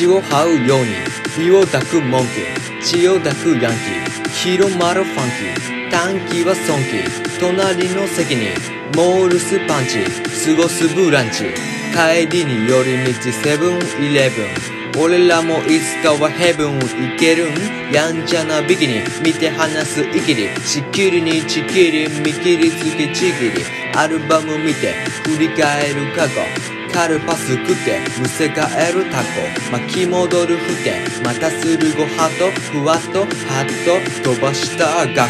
血を這うように火を抱く文句血を抱くヤンキー広まるファンキー短期は損気隣の席にモールスパンチ過ごすブランチ帰りに寄り道セブンイレブン。俺らもいつかはヘブン行けるん？やんちゃなビキニ見て話すイキリ。しきりにちきり見切りつけちぎり。アルバム見て振り返る過去。カルパス食ってむせ返るタコ。巻き戻るふて。またするごはとふわっとはっと飛ばした学校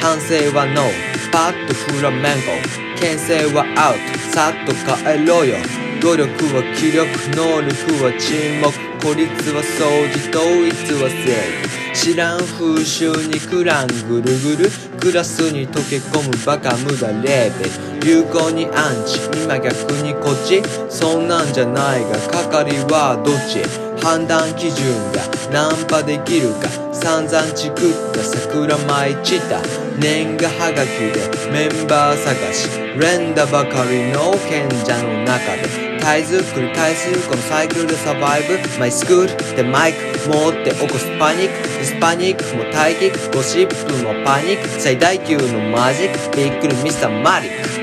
反省はノー。パッとフラメンコ牽制はアウト。さっと帰ろうよ。努力は気力能力は沈黙。孤立は掃除統一は正義知らん風習にクランぐるぐる。クラスに溶け込むバカ無駄レーベル。流行にアンチ今逆にこっち。そんなんじゃないが係はどっち？判断基準が。ナンパできるか？散々チクった桜舞い散った。年賀はがきでメンバー探し。連打ばかりの賢者の中で。絶えず繰り返すこのサイクルでサバイブ。マイスクールでマイク。持って起こすパニック。イスパニックも待機ゴシップもパニック。最大級のマジック。びっくりミスターマリック。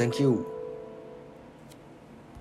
Thank you.